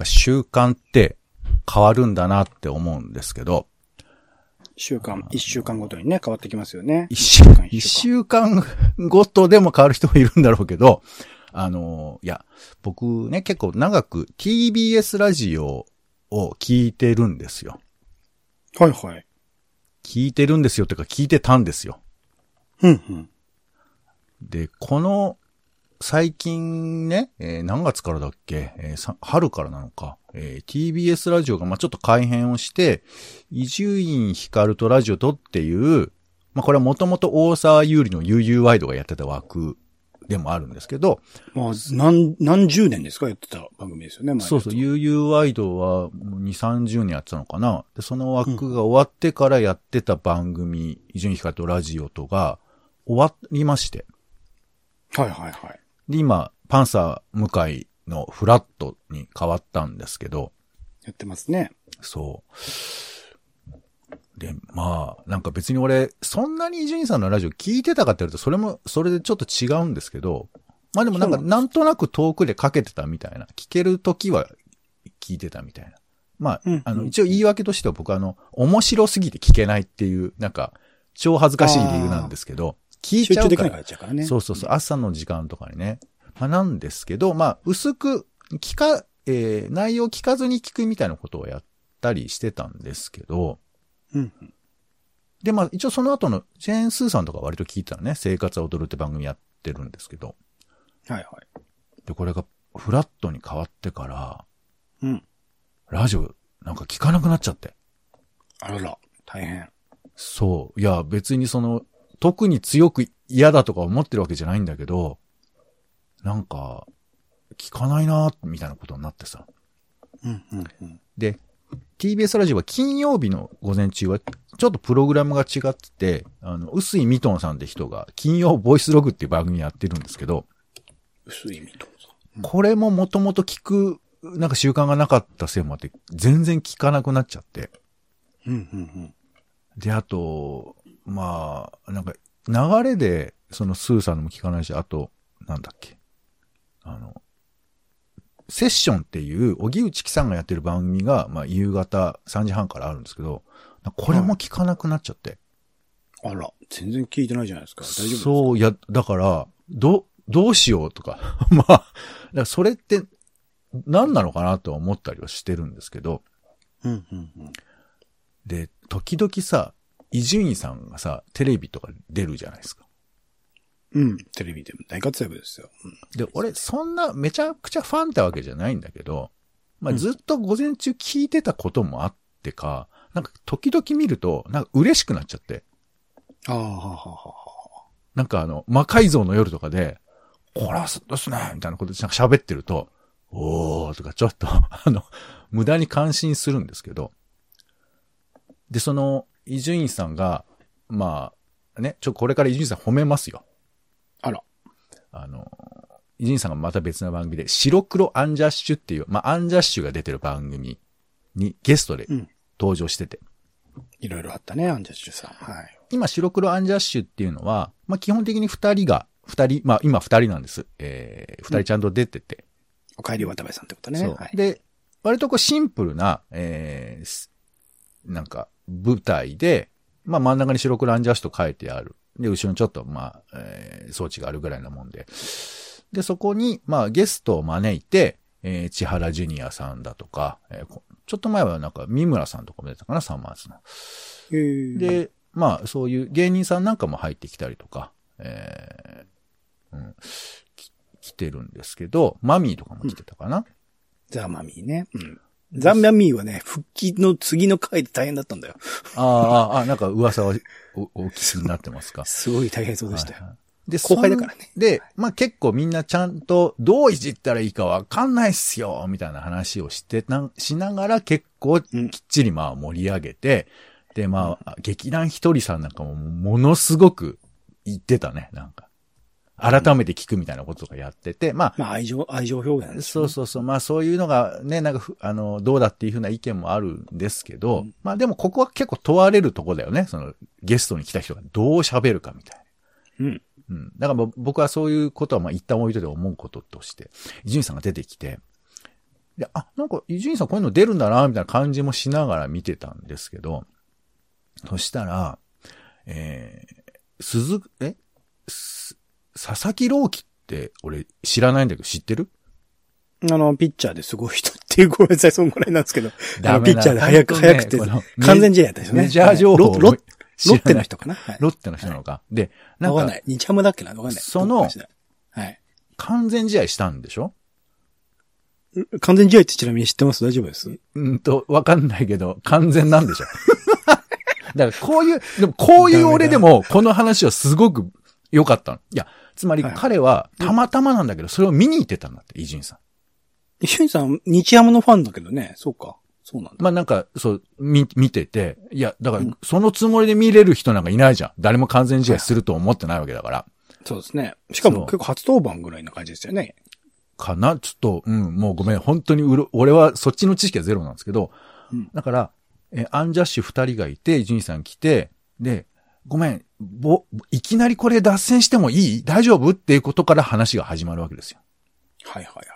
ぱ習慣って変わるんだなって思うんですけど、週間、一週間ごとにね、変わってきますよね。一週間、一週間ごとでも変わる人もいるんだろうけど、あの、いや、僕ね、結構長く TBS ラジオを聞いてるんですよ。はいはい。聞いてるんですよってか聞いてたんですよ。うんうん。で、この、最近ね、えー何月からだっけ、えーさ春からなのか、えー TBS ラジオが、まあ、ちょっと改編をして、伊集院光とラジオとっていう、まあ、これはもともと大沢優里の UU ワイドがやってた枠でもあるんですけど、まあ、何、何十年ですか？やってた番組ですよね、そうそう、UU ワイドはもう2、30年やってたのかな。で、その枠が終わってからやってた番組、伊集院光とラジオとが終わりまして、はいはいはい。で、今、パンサー向井のフラットに変わったんですけど、やってますね。そう。で、まあ、なんか別に俺、そんなに伊集院さんのラジオ聞いてたかって言われると、それも、それでちょっと違うんですけど、まあでもなんか、なんとなく遠くでかけてたみたいな、聞けるときは聞いてたみたいな。まあ、うんあの、一応言い訳としては僕はあの、面白すぎて聞けないっていう、なんか、超恥ずかしい理由なんですけど、聞い集ちゃうから中できなね。そうそうそう、朝の時間とかにね。まあ、なんですけど、まあ、薄く、聞か、えー、内容聞かずに聞くみたいなことをやったりしてたんですけど、うんうん。で、まあ、一応その後の、ジェーン・スーさんとか割と聞いてたらね、生活は踊るって番組やってるんですけど、はいはい。で、これがフラットに変わってから、うん。ラジオなんか聞かなくなっちゃって。あらら、大変。そう。いや、別にその、特に強く嫌だとか思ってるわけじゃないんだけど、なんか、聞かないなみたいなことになってさ。うんうんうん。で、TBS ラジオは金曜日の午前中は、ちょっとプログラムが違ってて、あの、薄井ミトンさんって人が、金曜ボイスログっていう番組やってるんですけど、薄い意味と。これももともと聞く、なんか習慣がなかったせいもあって、全然聞かなくなっちゃって。うんうんうん。で、あと、まあ、なんか、流れで、そのスーさんのも聞かないし、あと、なんだっけ。あの、セッションっていう、荻内木さんがやってる番組が、まあ、夕方3時半からあるんですけど、これも聞かなくなっちゃって。あら、全然聞いてないじゃないですか。大丈夫ですか？そう、いや、だから、ど、どうしようとか。まあ、それって、何なのかなとは思ったりはしてるんですけど、うんうんうん。で、時々さ、伊集院さんがさ、テレビとか出るじゃないですか。うん。テレビでも大活躍ですよ。うんで、俺、そんなめちゃくちゃファンってわけじゃないんだけど、まあ、うんずっと午前中聞いてたこともあってか、なんか時々見ると、なんか嬉しくなっちゃって。ああ、はあはあはあ。なんかあの、魔改造の夜とかで、これはそうですね、みたいなことで喋ってると、おーとかちょっと、あの、無駄に感心するんですけど、で、その、伊集院さんが、まあ、ね、ちょ、これから伊集院さん褒めますよ。あら。あの、伊集院さんがまた別の番組で、白黒アンジャッシュっていう、まあ、アンジャッシュが出てる番組にゲストでうん登場してて、いろいろあったね、アンジャッシュさん。はい。今、白黒アンジャッシュっていうのは、まあ、基本的に二人が、二人、まあ、今二人なんです。えー、二人ちゃんと出てて。お帰り渡部さんってことね。そう。はい。で、割とこうシンプルな、えーす、なんか、舞台で、まあ、真ん中に白黒アンジャッシュと書いてある。で、後ろにちょっと、まあ、えー装置があるぐらいなもんで。で、そこに、まあ、ゲストを招いて、えー千原ジュニアさんだとか、えーこちょっと前はなんか、三村さんとかも出たかな、サンマーズの。で、まあ、そういう芸人さんなんかも入ってきたりとか、えーうん、き来てるんですけど、マミーとかも来てたかな、ザ・マミーね。うん。ザ・マミーはね、復帰の次の回で大変だったんだよ。ああ、ああ、なんか噂はおお聞きになってますか？すごい大変そうでしたよ。はいはいで、後輩だからねで、まあ結構みんなちゃんとどういじったらいいかわかんないっすよ、みたいな話をしてな、しながら結構きうんっちりまあ盛り上げて、で、まあ、劇団ひとりさんなんかもものすごく言ってたね、なんか。改めて聞くみたいなこととかやってて、まあ、まあ、愛情、愛情表現でねそうそうそう。まあそういうのがね、なんかふ、あの、どうだっていうふうな意見もあるんですけど、うんまあでもここは結構問われるとこだよね。その、ゲストに来た人がどう喋るかみたいな。うん。うん。だからまあ僕はそういうことはまあ一旦置いといて思うこととして、伊集院さんが出てきて、で、あ、なんか、伊集院さんこういうの出るんだな、みたいな感じもしながら見てたんですけど、そしたら、えー、鈴、え？す佐々木朗希って俺知らないんだけど知ってる？あの、ピッチャーですごい人っていうごめんなさい、そんぐらいなんですけど。あのピダメだッチャーで早く、ね早くて完全試合やったですよね。メジャー情報はいロロッテの人かな？はい。ロッテの人なのか？で、なんかわかんない。日ハムだっけな？わかんない。そのはい。完全試合したんでしょ？完全試合ってちなみに知ってます？大丈夫です？うんと、わかんないけど、完全なんでしょ？だからこういう、でもこういう俺でも、この話はすごく良かったの。いや、つまりはい彼はたまたまなんだけど、それを見に行ってたんだって、伊集院さん。伊集院さん、日ハムのファンだけどね。そうか。そうなんだ。まあなんか、そう、見、見てて、いや、だから、そのつもりで見れる人なんかいないじゃん。誰も完全試合すると思ってないわけだから。そうですね。しかも結構初登板ぐらいな感じですよね。かな？ちょっと、うん、もうごめん。本当にうる、俺はそっちの知識はゼロなんですけど、うんだから、えーアンジャッシュ二人がいて、伊集院さん来て、で、ごめん、ぼ、いきなりこれ脱線してもいい？大丈夫？っていうことから話が始まるわけですよ。はいはいはい。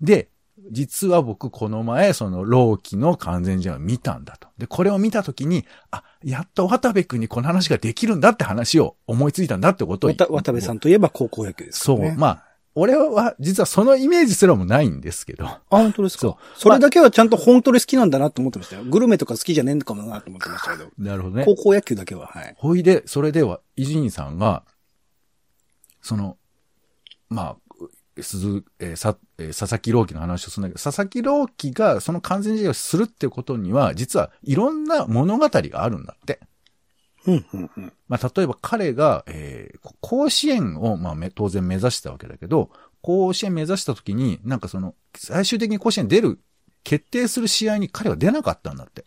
で、実は僕この前、その、老期の完全試合を見たんだと。で、これを見たときに、あ、やっと渡部君にこの話ができるんだって話を思いついたんだってことを。渡部さんといえば高校野球ですかそう。まあ、俺は、実はそのイメージすらもないんですけど。あ、本当ですか？そうそれだけはちゃんと本当に好きなんだなと思ってましたよ。グルメとか好きじゃねえのかもなと思ってましたけど。なるほどね。高校野球だけは、はい。ほいで、それでは、伊集院さんが、その、まあ、鈴、えーさ、えー佐々木朗希の話をするんだけど、佐々木朗希がその完全試合をするってことには、実はいろんな物語があるんだって。うん、うん、うん。まあ、例えば彼が、えー甲子園を、まあ、め当然目指してたわけだけど、甲子園目指した時に、なんかその、最終的に甲子園出る、決定する試合に彼は出なかったんだって。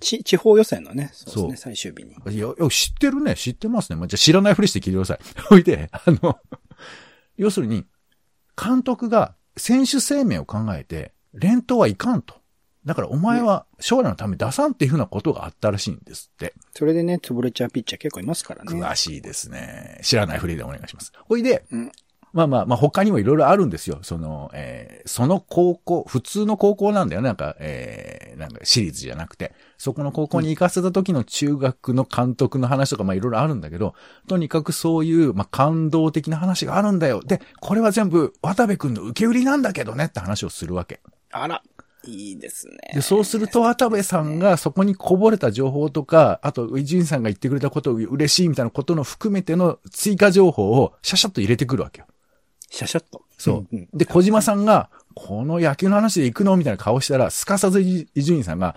ち、地方予選のね、そうですね、最終日に。いや、いや知ってるね、知ってますね。まあ、じゃあ知らないふりして聞いてください。ほいで、あの、要するに、監督が選手生命を考えて、連投はいかんと。だからお前は将来のために出さんっていうふうなことがあったらしいんですって。それでね、潰れちゃうピッチャー結構いますからね。詳しいですね。知らないふりでお願いします。ほいで、うんまあまあまあ他にもいろいろあるんですよ。その、えーその高校、普通の高校なんだよね。なんか、えーなんか私立じゃなくて、そこの高校に行かせた時の中学の監督の話とかまあいろいろあるんだけど、とにかくそういう、まあ感動的な話があるんだよ。で、これは全部渡部君の受け売りなんだけどねって話をするわけ。あら、いいですね。で、そうすると渡部さんがそこにこぼれた情報とか、あと、伊集院さんが言ってくれたことを嬉しいみたいなことの含めての追加情報をシャシャッと入れてくるわけよ。シャシャッと。そう。で、小島さんが、この野球の話で行くのみたいな顔したら、すかさず伊集院さんが、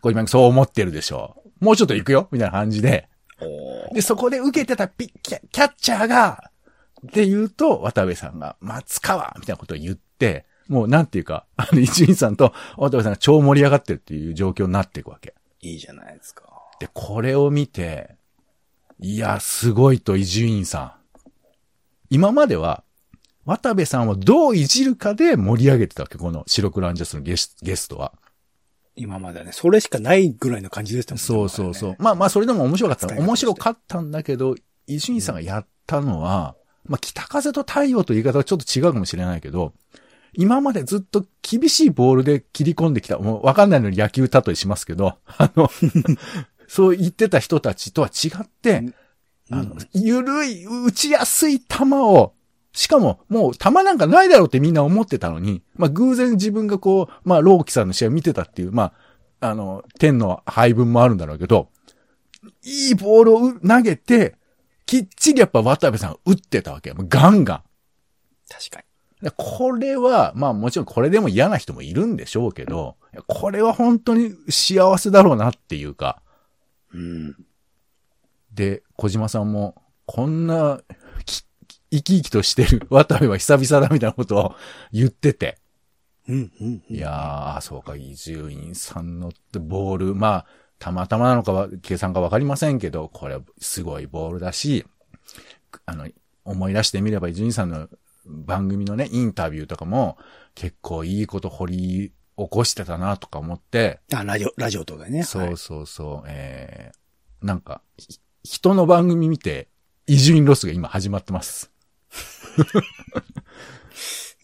小島君そう思ってるでしょう。もうちょっと行くよみたいな感じで。で、そこで受けてたピッキャキャッチャーが、って言うと、渡部さんが、松川みたいなことを言って、もうなんていうか、あの、伊集院さんと渡部さんが超盛り上がってるっていう状況になっていくわけ。いいじゃないですか。で、これを見て、いや、すごいと伊集院さん。今までは、渡部さんをどういじるかで盛り上げてたわけ、この白黒アンジャスのゲスゲストは。今まではね、それしかないぐらいの感じでしたもんね。そうそうそう。だかまあまあ、それでも面白かった面白かったんだけど、伊集院さんがやったのは、まあ、北風と太陽という言い方はちょっと違うかもしれないけど、今までずっと厳しいボールで切り込んできた、もうわかんないのに野球例えしますけど、あの、そう言ってた人たちとは違って、うんあの、ゆるい、打ちやすい球を、しかも、もう球なんかないだろうってみんな思ってたのに、まあ偶然自分がこう、まあローキさんの試合を見てたっていう、まあ、あの、点の配分もあるんだろうけど、いいボールを投げて、きっちりやっぱ渡部さん打ってたわけよ。ガンガン。確かでこれは、まあもちろんこれでも嫌な人もいるんでしょうけど、これは本当に幸せだろうなっていうか、に。うん。で、小島さんも、こんな、き生き生きとしてる 渡部は久々だみたいなことを 言ってて。うん、うん。いやー、そうか、伊集院さんのボール、まあ、たまたまなのかは、計算かわかりませんけど、これすごいボールだし、あの、思い出してみれば伊集院さんの番組のね、インタビューとかも、結構いいこと掘り起こしてたなとか思って、あ、ラジオ、ラジオとかね。そうそうそう、えー、なんか、ひ人の番組見て、伊集院ロスが今始まってます。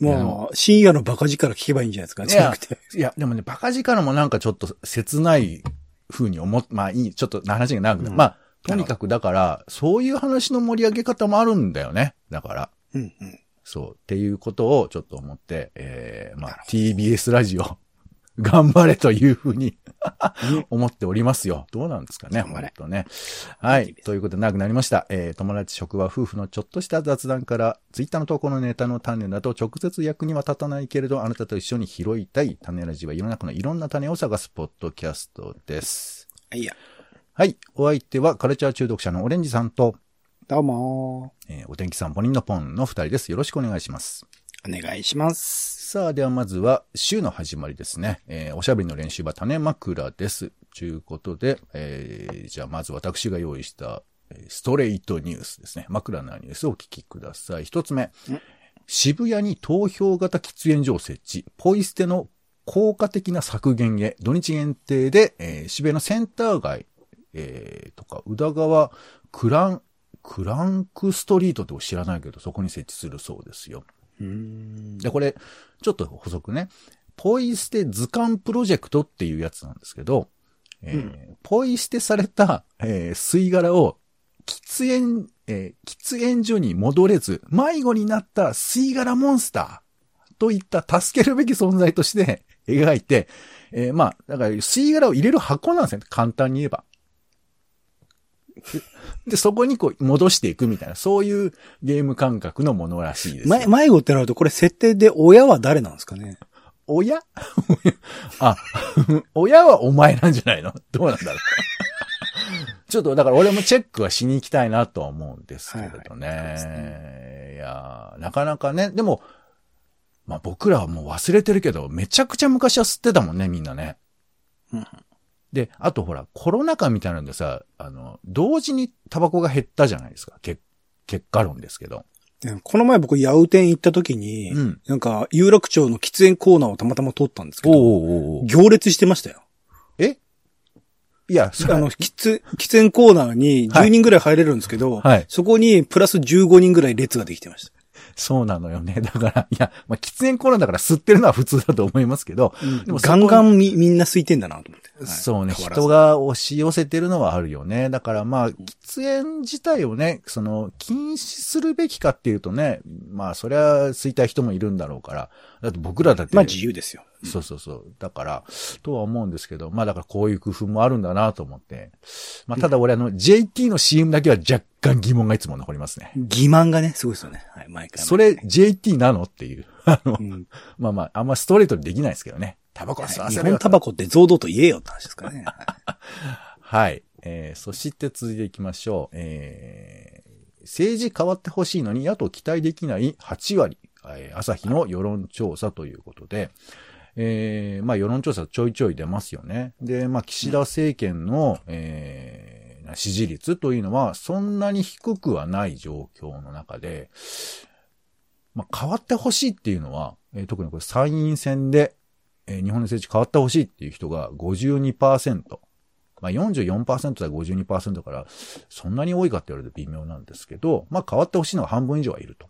まあ、深夜のバカ力聞けばいいんじゃないですか、じゃなくて。いや、でもね、バカ力もなんかちょっと切ない風に思っ、まあいい、ちょっと話が長くなる。うんまあ、とにかくだから、そういう話の盛り上げ方もあるんだよね。だから。うんうん。そう。っていうことをちょっと思って、えー、まあ、TBS ラジオ、頑張れというふうに 思っておりますよ。どうなんですかね、頑張れ本当ね。はい。ということで長くなりました。えー、友達、職場、夫婦のちょっとした雑談から、ツイッターの投稿のネタの種など、直接役には立たないけれど、あなたと一緒に拾いたい種ラジは世の中のいろんな種を探すポッドキャストです。はいや。はい。お相手はカルチャー中毒者のオレンジさんと、どうもえーお天気さんポニンのポンの二人です。よろしくお願いします。お願いします。さあ、ではまずは、週の始まりですね。えーおしゃべりの練習場、種枕です。ということで、えーじゃあまず私が用意した、えーストレートニュースですね。枕のニュースをお聞きください。一つ目。渋谷に投票型喫煙所を設置。ポイ捨ての効果的な削減へ。土日限定で、えー渋谷のセンター街、えーとか、宇田川クラン、クランクストリートって知らないけど、そこに設置するそうですよ。で、これ、ちょっと補足ね。ポイ捨て図鑑プロジェクトっていうやつなんですけど、えーポイ捨てされた、えー吸い殻を喫煙、えー喫煙所に戻れず、迷子になった吸い殻モンスターといった助けるべき存在として描いて、えーまあ、だから吸い殻を入れる箱なんですね。簡単に言えば。で、でそこにこう戻していくみたいな、そういうゲーム感覚のものらしいですよ。ま、迷子ってなると、これ設定で親は誰なんですかね？親？あ、親はお前なんじゃないの？どうなんだろう？ちょっと、だから俺もチェックはしに行きたいなとは思うんですけれどね。はいはいそうですいやーなかなかね、でも、まあ僕らはもう忘れてるけど、めちゃくちゃ昔は吸ってたもんね、みんなね。うんで、あとほら、コロナ禍みたいなんでさ、あの、同時にタバコが減ったじゃないですか。結結果論ですけど。うんこの前僕、ヤウ店行った時に、うんなんか、有楽町の喫煙コーナーをたまたま通ったんですけど、おうおうおう行列してましたよ。え？いや、それあの、喫喫煙コーナーに10人ぐらい入れるんですけど、はいそこにプラス15人ぐらい列ができてました。そうなのよね。だから、いや、まあ、喫煙コロナだから吸ってるのは普通だと思いますけど、でもそこガンガンみみんな空いてんだなと思って。はいそうね、人が押し寄せてるのはあるよね。だからまあ、喫煙自体をね、その、禁止するべきかっていうとね、まあ、そりゃ、吸いたい人もいるんだろうから。だって僕らだって、まあ自由ですよ。そうそうそう。だから、とは思うんですけど、まあだからこういう工夫もあるんだなと思って。まあただ俺あの、JT の CM だけは若干疑問がいつも残りますね。欺瞞がね、すごいですよね。はい、毎回。それ JT なのっていう。あのう、ん、まあまあ、あんまストレートにできないですけどね。タバコは吸わ日せるよ本タバコって増道と言えよって話ですからね。はい。えー、そして続いていきましょう。えー、政治変わってほしいのに野党期待できない8割。えー朝日の世論調査ということで、えー、まあ世論調査ちょいちょい出ますよね。で、まあ岸田政権の、えー、支持率というのはそんなに低くはない状況の中で、まあ変わってほしいっていうのは、えー特にこれ参院選で、えー日本の政治変わってほしいっていう人が52%。まあ44%だ52%から、そんなに多いかって言われると微妙なんですけど、まあ変わってほしいのは半分以上はいると。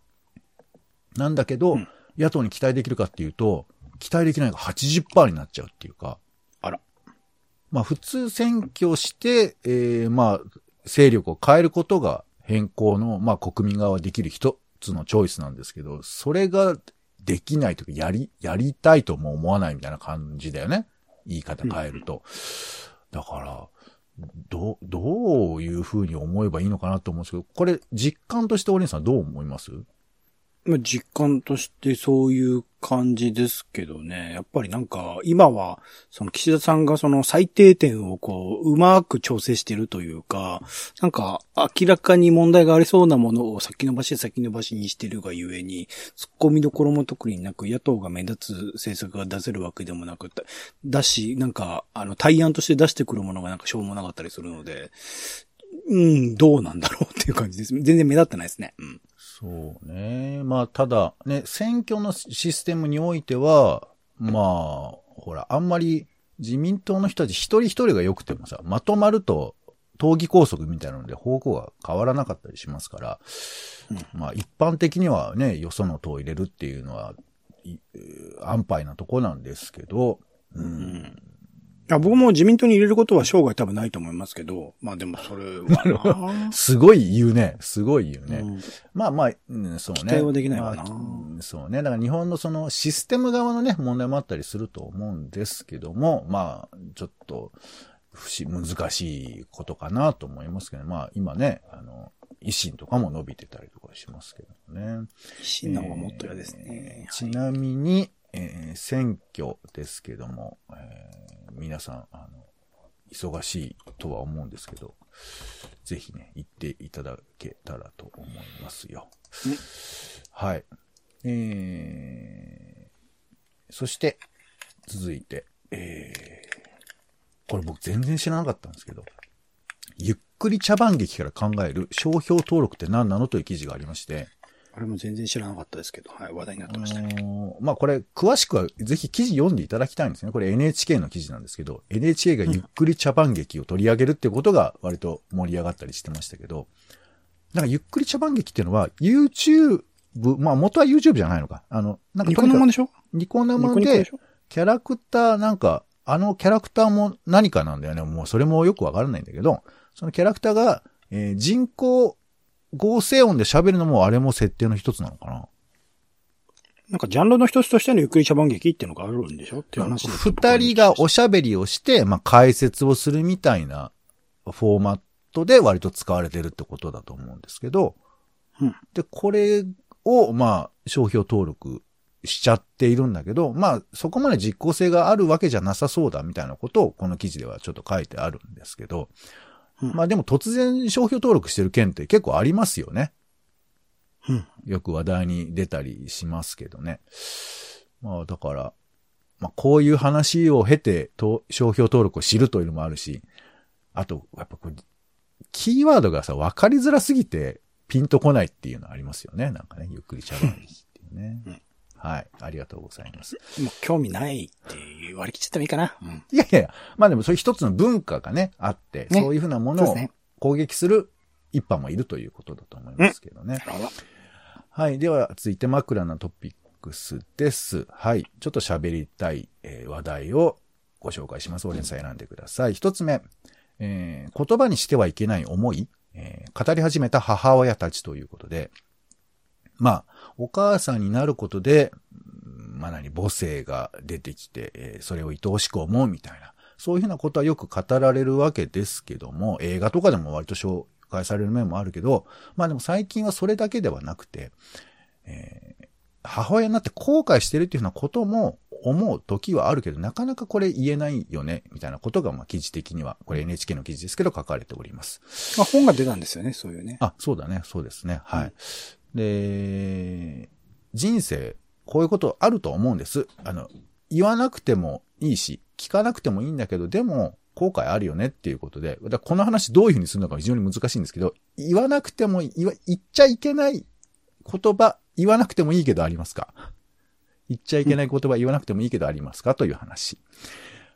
なんだけど、うん野党に期待できるかっていうと、期待できないが80%になっちゃうっていうか、あら。まあ普通選挙して、えーまあ勢力を変えることが変更の、まあ国民側はできる一つのチョイスなんですけど、それができないとか、やり、やりたいとも思わないみたいな感じだよね。言い方変えると。だから、ど、どういうふうに思えばいいのかなと思うんですけど、これ実感としておりんさんどう思います？まあ実感としてそういう感じですけどね。やっぱりなんか、今は、その岸田さんがその最低点をこう、うまく調整してるというか、なんか、明らかに問題がありそうなものを先延ばし先延ばしにしてるがゆえに、突っ込みどころも特になく、野党が目立つ政策が出せるわけでもなくて、だし、なんか、あの、対案として出してくるものがなんかしょうもなかったりするので、うん、どうなんだろうっていう感じです。全然目立ってないですね。うん。そうね。まあ、ただ、ね、選挙のシステムにおいては、まあ、ほら、あんまり自民党の人たち一人一人が良くてもさ、まとまると、党議拘束みたいなので方向が変わらなかったりしますから、まあ一般的にはね、よその党を入れるっていうのは、い安牌なとこなんですけど、う。うんん。あ僕も自民党に入れることは生涯多分ないと思いますけど、まあでもそれはな すごい言うね。すごい言うね。うんまあまあ、うん、そうね。期待はできないわなまあうんそうね。だから日本のそのシステム側のね、問題もあったりすると思うんですけども、まあ、ちょっと、難しいことかなと思いますけど、まあ今ね、あの、維新とかも伸びてたりとかしますけどね。維新の方がもっと嫌ですね。えーちなみに、えー選挙ですけども、えー皆さん、あの、忙しいとは思うんですけど、ぜひね、行っていただけたらと思いますよ。はい。えー、そして、続いて、えー、これ僕全然知らなかったんですけど、ゆっくり茶番劇から考える商標登録って何なのという記事がありまして、あれも全然知らなかったですけど、はい、話題になってあましたね。まあこれ、詳しくはぜひ記事読んでいただきたいんですね。これ NHK の記事なんですけど、NHK がゆっくり茶番劇を取り上げるってことが割と盛り上がったりしてましたけど、なんかゆっくり茶番劇っていうのは YouTube、まあ元は YouTube じゃないのか。あの、なんかニコ生でしょ？ニコ生でキャラクターなんか、あのキャラクターも何かなんだよね。もうそれもよくわからないんだけど、そのキャラクターが、えー人工合成音で喋るのもあれも設定の一つなのかな？なんかジャンルの一つとしてのゆっくり茶番劇っていうのがあるんでしょ？っていう話で二人がおしゃべりをして、まあ、解説をするみたいなフォーマットで割と使われてるってことだと思うんですけど、うん。で、これを、まあ、商標登録しちゃっているんだけど、まあ、そこまで実効性があるわけじゃなさそうだみたいなことをこの記事ではちょっと書いてあるんですけど、うんまあでも突然商標登録してる件って結構ありますよね。うん。よく話題に出たりしますけどね。まあだから、まあこういう話を経てと商標登録を知るというのもあるし、あと、やっぱこれ、キーワードがさ、わかりづらすぎてピンとこないっていうのありますよね。なんかね、ゆっくりしゃべるっていうね。うんはい。ありがとうございます。もう興味ないって割り切っちゃってもいいかな。うん。いやいやいや、まあでもそういう一つの文化がね、あって、ねそういうふうなものを。攻撃する一派もいるということだと思いますけどね。はい。では、続いて枕なトピックスです。はい。ちょっと喋りたい、えー話題をご紹介します。オレンジさん選んでください。一つ目、えー言葉にしてはいけない思い、えー語り始めた母親たちということで、まあ、お母さんになることで、うんまあ何、母性が出てきて、えーそれを愛おしく思うみたいな、そういうふうなことはよく語られるわけですけども、映画とかでも割と紹介される面もあるけど、まあでも最近はそれだけではなくて、えー母親になって後悔してるっていうふうなことも思う時はあるけど、なかなかこれ言えないよね、みたいなことが、まあ記事的には、これ NHK の記事ですけど書かれております。まあ本が出たんですよね、そういうね。あ、そうだね、そうですね。はい。うんで、人生、こういうことあると思うんです。あの、言わなくてもいいし、聞かなくてもいいんだけど、でも、後悔あるよねっていうことで、だこの話どういうふうにするのか非常に難しいんですけど、言わなくても言わ、言っちゃいけない言葉、言わなくてもいいけどありますか？言っちゃいけない言葉言わなくてもいいけどありますか？という話。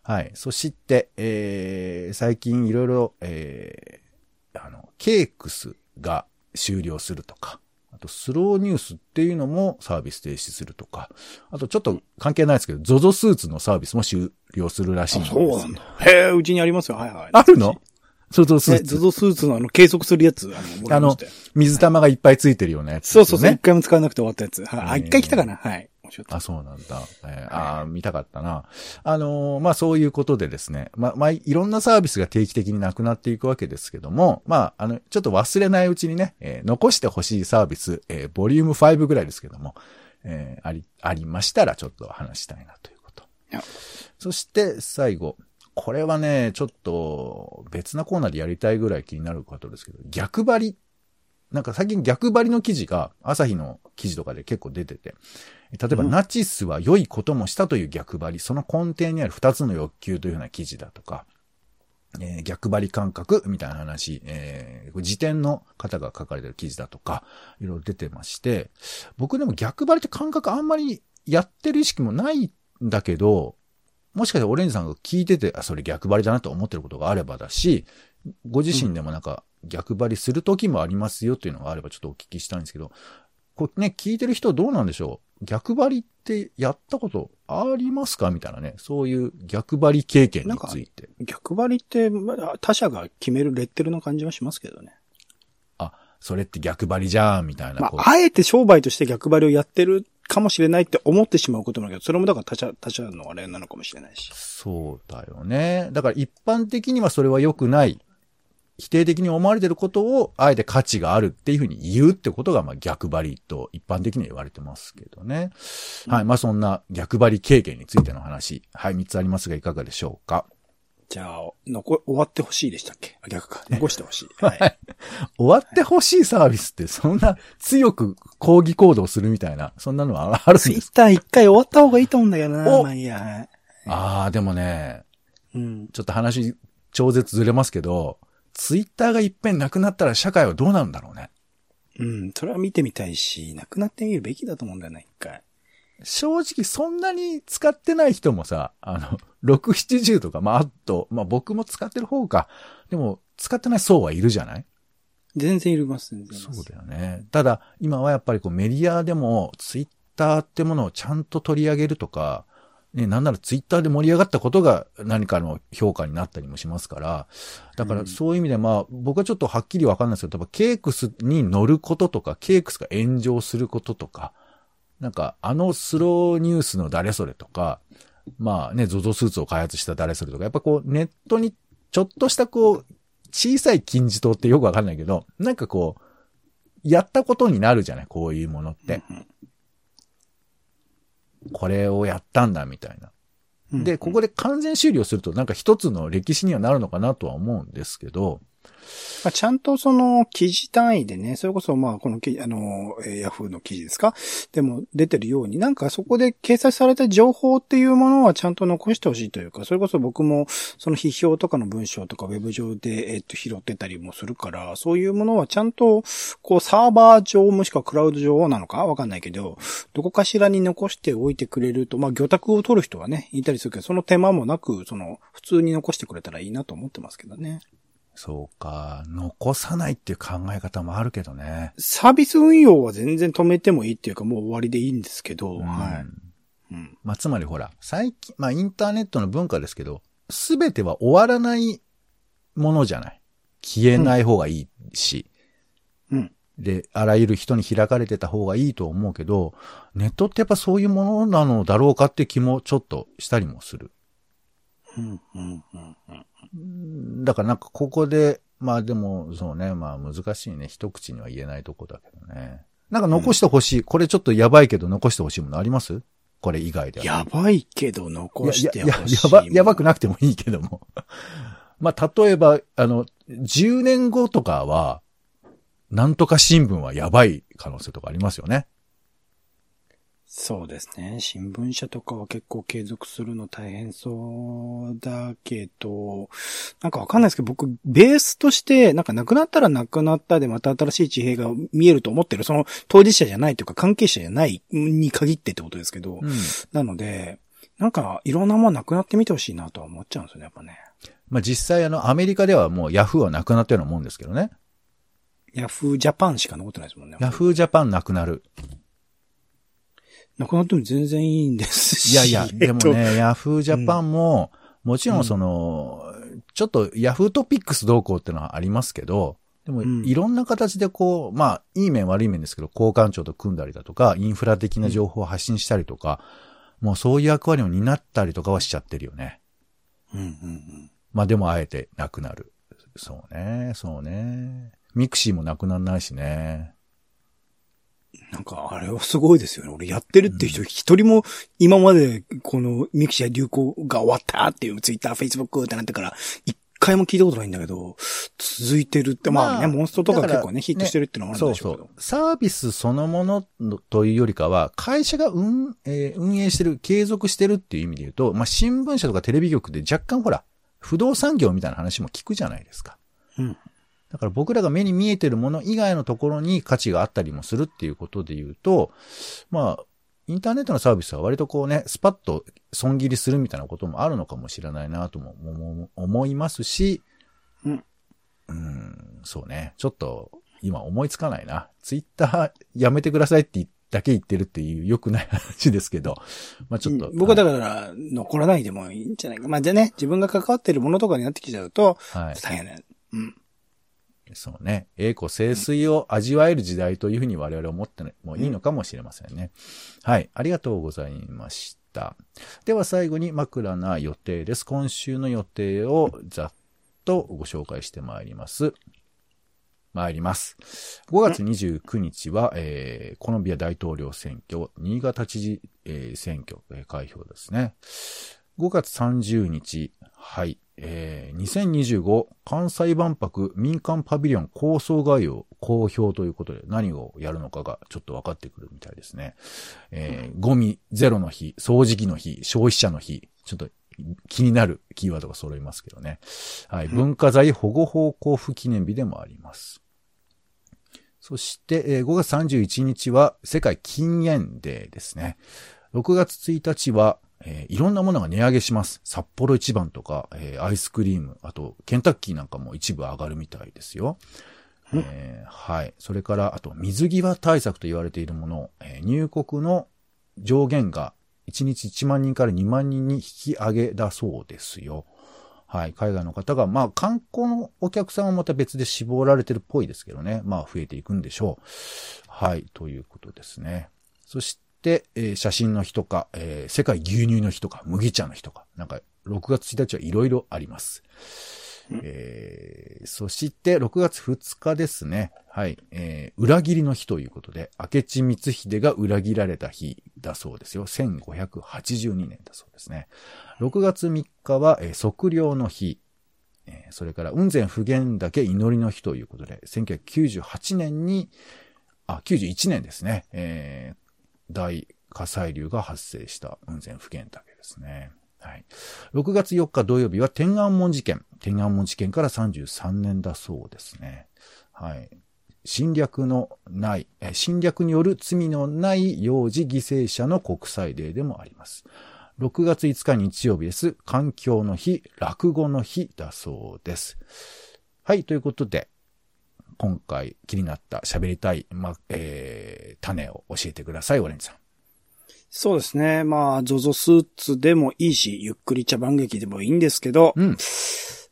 はい。そして、えー、最近いろいろ、えー、あの、ケークスが終了するとか、とスローニュースっていうのもサービス停止するとか、あとちょっと関係ないですけど、ZOZO スーツのサービスも終了するらしいんあですそうなんだ。へえ、うちにありますよ。はいはい。あるの ?ZOZO スえ、ーツ。ゾゾスーツのあの、計測するやつ、あの、もらいましたよ水玉がいっぱいついてるようなやつ、そうそうそう、一ね。回も使わなくて終わったやつ。はい。あ、えー一回来たかな？はい。面白かったあ、そうなんだ。えーあー見たかったな。あのーまあ、そういうことでですね。まあ、まあ、いろんなサービスが定期的になくなっていくわけですけども、まあ、あの、ちょっと忘れないうちにね、えー残してほしいサービス、えーボリューム5ぐらいですけども、えーあり、ありましたらちょっと話したいなということ。そして、最後。これはね、ちょっと別なコーナーでやりたいぐらい気になることですけど、逆張り。なんか最近逆張りの記事が朝日の記事とかで結構出てて、例えば、うん。ナチスは良いこともしたという逆張り、その根底にある二つの欲求というような記事だとか、えー逆張り感覚みたいな話、えー、辞典の方が書かれてる記事だとか、いろいろ出てまして、僕でも逆張りって感覚あんまりやってる意識もないんだけど、もしかしてオレンジさんが聞いてて、あ、それ逆張りだなと思ってることがあればだし、ご自身でもなんか逆張りする時もありますよっていうのがあればちょっとお聞きしたいんですけど、こうね、聞いてる人どうなんでしょう？逆張りってやったことありますか？みたいなね。そういう逆張り経験について。逆張りって、まあ他者が決めるレッテルの感じはしますけどね。あ、それって逆張りじゃん、みたいな。まあ、あえて商売として逆張りをやってるかもしれないって思ってしまうこともあるけど、それもだから他者、他者のあれなのかもしれないし。そうだよね。だから一般的にはそれは良くない。否定的に思われてることを、あえて価値があるっていうふうに言うってことが、まあ逆張りと一般的には言われてますけどね。はい。まあそんな逆張り経験についての話。はい。三つありますがいかがでしょうか？じゃあ、残、終わってほしいでしたっけ？あ逆か。残してほしい。はい。終わってほしいサービスってそんな強く抗議行動するみたいな、そんなのはあるんですツイッター一回終わった方がいいと思うんだけどな。おまあいいや。はいああ、でもね、うん。ちょっと話超絶ずれますけど、ツイッターがいっぺんなくなったら社会はどうなるんだろうね。うん。それは見てみたいし、なくなってみるべきだと思うんだよな、一回。正直そんなに使ってない人もさ、あの、6、70とか、まあ、あと、まあ僕も使ってる方か。でも、使ってない層はいるじゃない？全然いります、全然。そうだよね。ただ、今はやっぱりこうメディアでも、ツイッターってものをちゃんと取り上げるとか、ね、なんならツイッターで盛り上がったことが何かの評価になったりもしますから、だからそういう意味でまあ、僕はちょっとはっきりわかんないですけど、例えばケークスに乗ることとか、ケークスが炎上することとか、なんかあのスローニュースの誰それとか、まあね、ゾゾスーツを開発した誰それとか、やっぱこうネットにちょっとしたこう、小さい金字塔ってよくわかんないけど、なんかこう、やったことになるじゃないこういうものって。これをやったんだ、みたいな。うんで、ここで完全終了すると、なんか一つの歴史にはなるのかなとは思うんですけど、まあ、ちゃんとその記事単位でね、それこそまあこの記あの、ヤフーの記事ですか？でも出てるように、なんかそこで掲載された情報っていうものはちゃんと残してほしいというか、それこそ僕もその批評とかの文章とかウェブ上で、えっと拾ってたりもするから、そういうものはちゃんとこうサーバー上もしくはクラウド上なのか？わかんないけど、どこかしらに残しておいてくれると、まあ魚拓を取る人はね、いたりするけど、その手間もなく、その普通に残してくれたらいいなと思ってますけどね。そうか、残さないっていう考え方もあるけどね。サービス運用は全然止めてもいいっていうかもう終わりでいいんですけど、はうんい。うん。まあ、つまりほら、最近、まあ、インターネットの文化ですけど、すべては終わらないものじゃない。消えない方がいいし、うん。で、あらゆる人に開かれてた方がいいと思うけど、ネットってやっぱそういうものなのだろうかって気もちょっとしたりもする。うん、うん、うん、うん。だからなんかここで、まあでも、そうね、まあ難しいね。一口には言えないとこだけどね。なんか残してほしい、これちょっとやばいけど残してほしいものあります？これ以外では。やばいけど残してほしい。ややば、やばくなくてもいいけども。まあ、例えば、あの、10年後とかは、なんとか新聞はやばい可能性とかありますよね。そうですね。新聞社とかは結構継続するの大変そうだけど、なんかわかんないですけど、僕、ベースとして、なんか亡くなったら亡くなったでまた新しい地平が見えると思ってる、その当事者じゃないというか関係者じゃないに限ってってことですけど、うん。なので、なんかいろんなものなくなってみてほしいなとは思っちゃうんですよね、やっぱね。まあ、実際あの、アメリカではもうヤフーはなくなったようなもんですけどね。ヤフージャパンしか残ってないですもんね。ヤフージャパンなくなる。なくなっても全然いいんですし。いやいや、でもね、ヤフージャパンも、もちろんその、ちょっとヤフートピックスどうこうってのはありますけど、でも、うんいろんな形でこう、まあ、いい面悪い面ですけど、交換庁と組んだりだとか、インフラ的な情報を発信したりとか、もうそういう役割を担ったりとかはしちゃってるよね。と。うんうんうん。まあでもあえてなくなる。そうね、そうね。 mixi もなくならないしね。なんか、あれはすごいですよね。俺やってるっていう人一人も今までこの mixi 流行が終わったっていうツイッター、フェイスブックってなってから一回も聞いたことないんだけど、続いてるって、まあね、まあモンストとか結構ね、ヒットしてるっていうのもあるんそうでしょうけど。そう。サービスそのもののというよりかは、会社が運,、えー運営してる、継続してるっていう意味で言うと、まあ、新聞社とかテレビ局で若干ほら、不動産業みたいな話も聞くじゃないですか。うん。だから僕らが目に見えてるもの以外のところに価値があったりもするっていうことで言うと、まあ、インターネットのサービスは割とこうね、スパッと損切りするみたいなこともあるのかもしれないなとも思思いますし、うん。うん、そうね。ちょっと、今思いつかないな。ツイッターやめてくださいってだけ言ってるっていう良くない話ですけど、まあちょっと。僕はだから、残らないでもいいんじゃないか。まあじゃあね、自分が関わってるものとかになってきちゃうと、はい。大変ね。うん。そうね。栄光清水を味わえる時代というふうに我々は思ってもいいのかもしれませんね。はい。ありがとうございました。では最後に枕な予定です。今週の予定をざっとご紹介してまいります。参ります。5月29日は、えーコロンビア大統領選挙、新潟知事、えー選挙、えー開票ですね。5月30日、はい、えー2025関西万博民間パビリオン構想概要公表ということで何をやるのかがちょっと分かってくるみたいですね。えーゴミゼロの日、掃除機の日、消費者の日、ちょっと気になるキーワードが揃いますけどね。はい、文化財保護法交付記念日でもあります。そして、えー5月31日は世界禁煙デーですね。6月1日は、えーいろんなものが値上げします。札幌一番とか、えーアイスクリーム、あと、ケンタッキーなんかも一部上がるみたいですよ。えーはい。それから、あと、水際対策と言われているもの、えー入国の上限が1日1万人から2万人に引き上げだそうですよ。はい。海外の方が、まあ、観光のお客さんはまた別で絞られてるっぽいですけどね。まあ、増えていくんでしょう。はい。ということですね。そして、えー写真の日とか、えー世界牛乳の日とか、麦茶の日とか、なんか、6月1日はいろいろあります。えーそして、6月2日ですね。はい。えー裏切りの日ということで、明智光秀が裏切られた日だそうですよ。1582年だそうですね。6月3日は、えー測量の日。えーそれから、雲仙普賢岳祈りの日ということで、1998年に、あ、91年ですね。えー大火砕流が発生した雲仙普賢岳ですね。はい。6月4日土曜日は天安門事件。天安門事件から33年だそうですね。はい。侵略のない、侵略による罪のない幼児犠牲者の国際デーでもあります。6月5日日曜日です。環境の日、落語の日だそうです。はい、ということで、今回気になった喋りたい、ま、えー、種を教えてください、オレンジさん。そうですね。まあ、ゾゾスーツでもいいし、ゆっくり茶番劇でもいいんですけど、うん。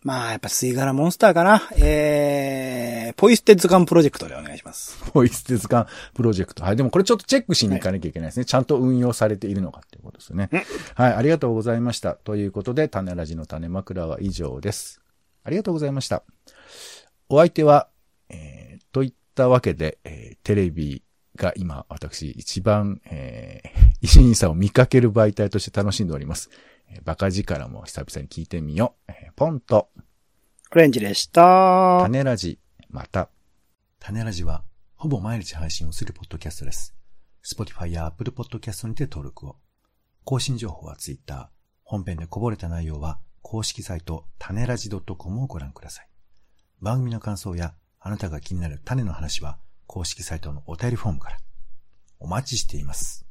まあ、やっぱ吸い殻モンスターかな。えー、ポイ捨て図鑑プロジェクトでお願いします。ポイ捨て図鑑プロジェクト。はい。でもこれちょっとチェックしに行かなきゃいけないですね。ちゃんと運用されているのかっていうことですよね。はい。ありがとうございました。ということで、種ラジの種枕は以上です。ありがとうございました。お相手は、えー、といったわけで、えーテレビが今、私、一番、えー、石井さんを見かける媒体として楽しんでおります。えーバカ力も久々に聞いてみよう。えーポンと。オレンジでした。種ラジ、また。種ラジは、ほぼ毎日配信をするポッドキャストです。Spotify や Apple Podcast にて登録を。更新情報は Twitter。本編でこぼれた内容は、公式サイト、種ラジ .com をご覧ください。番組の感想や、あなたが気になる種の話は公式サイトのお便りフォームからお待ちしています。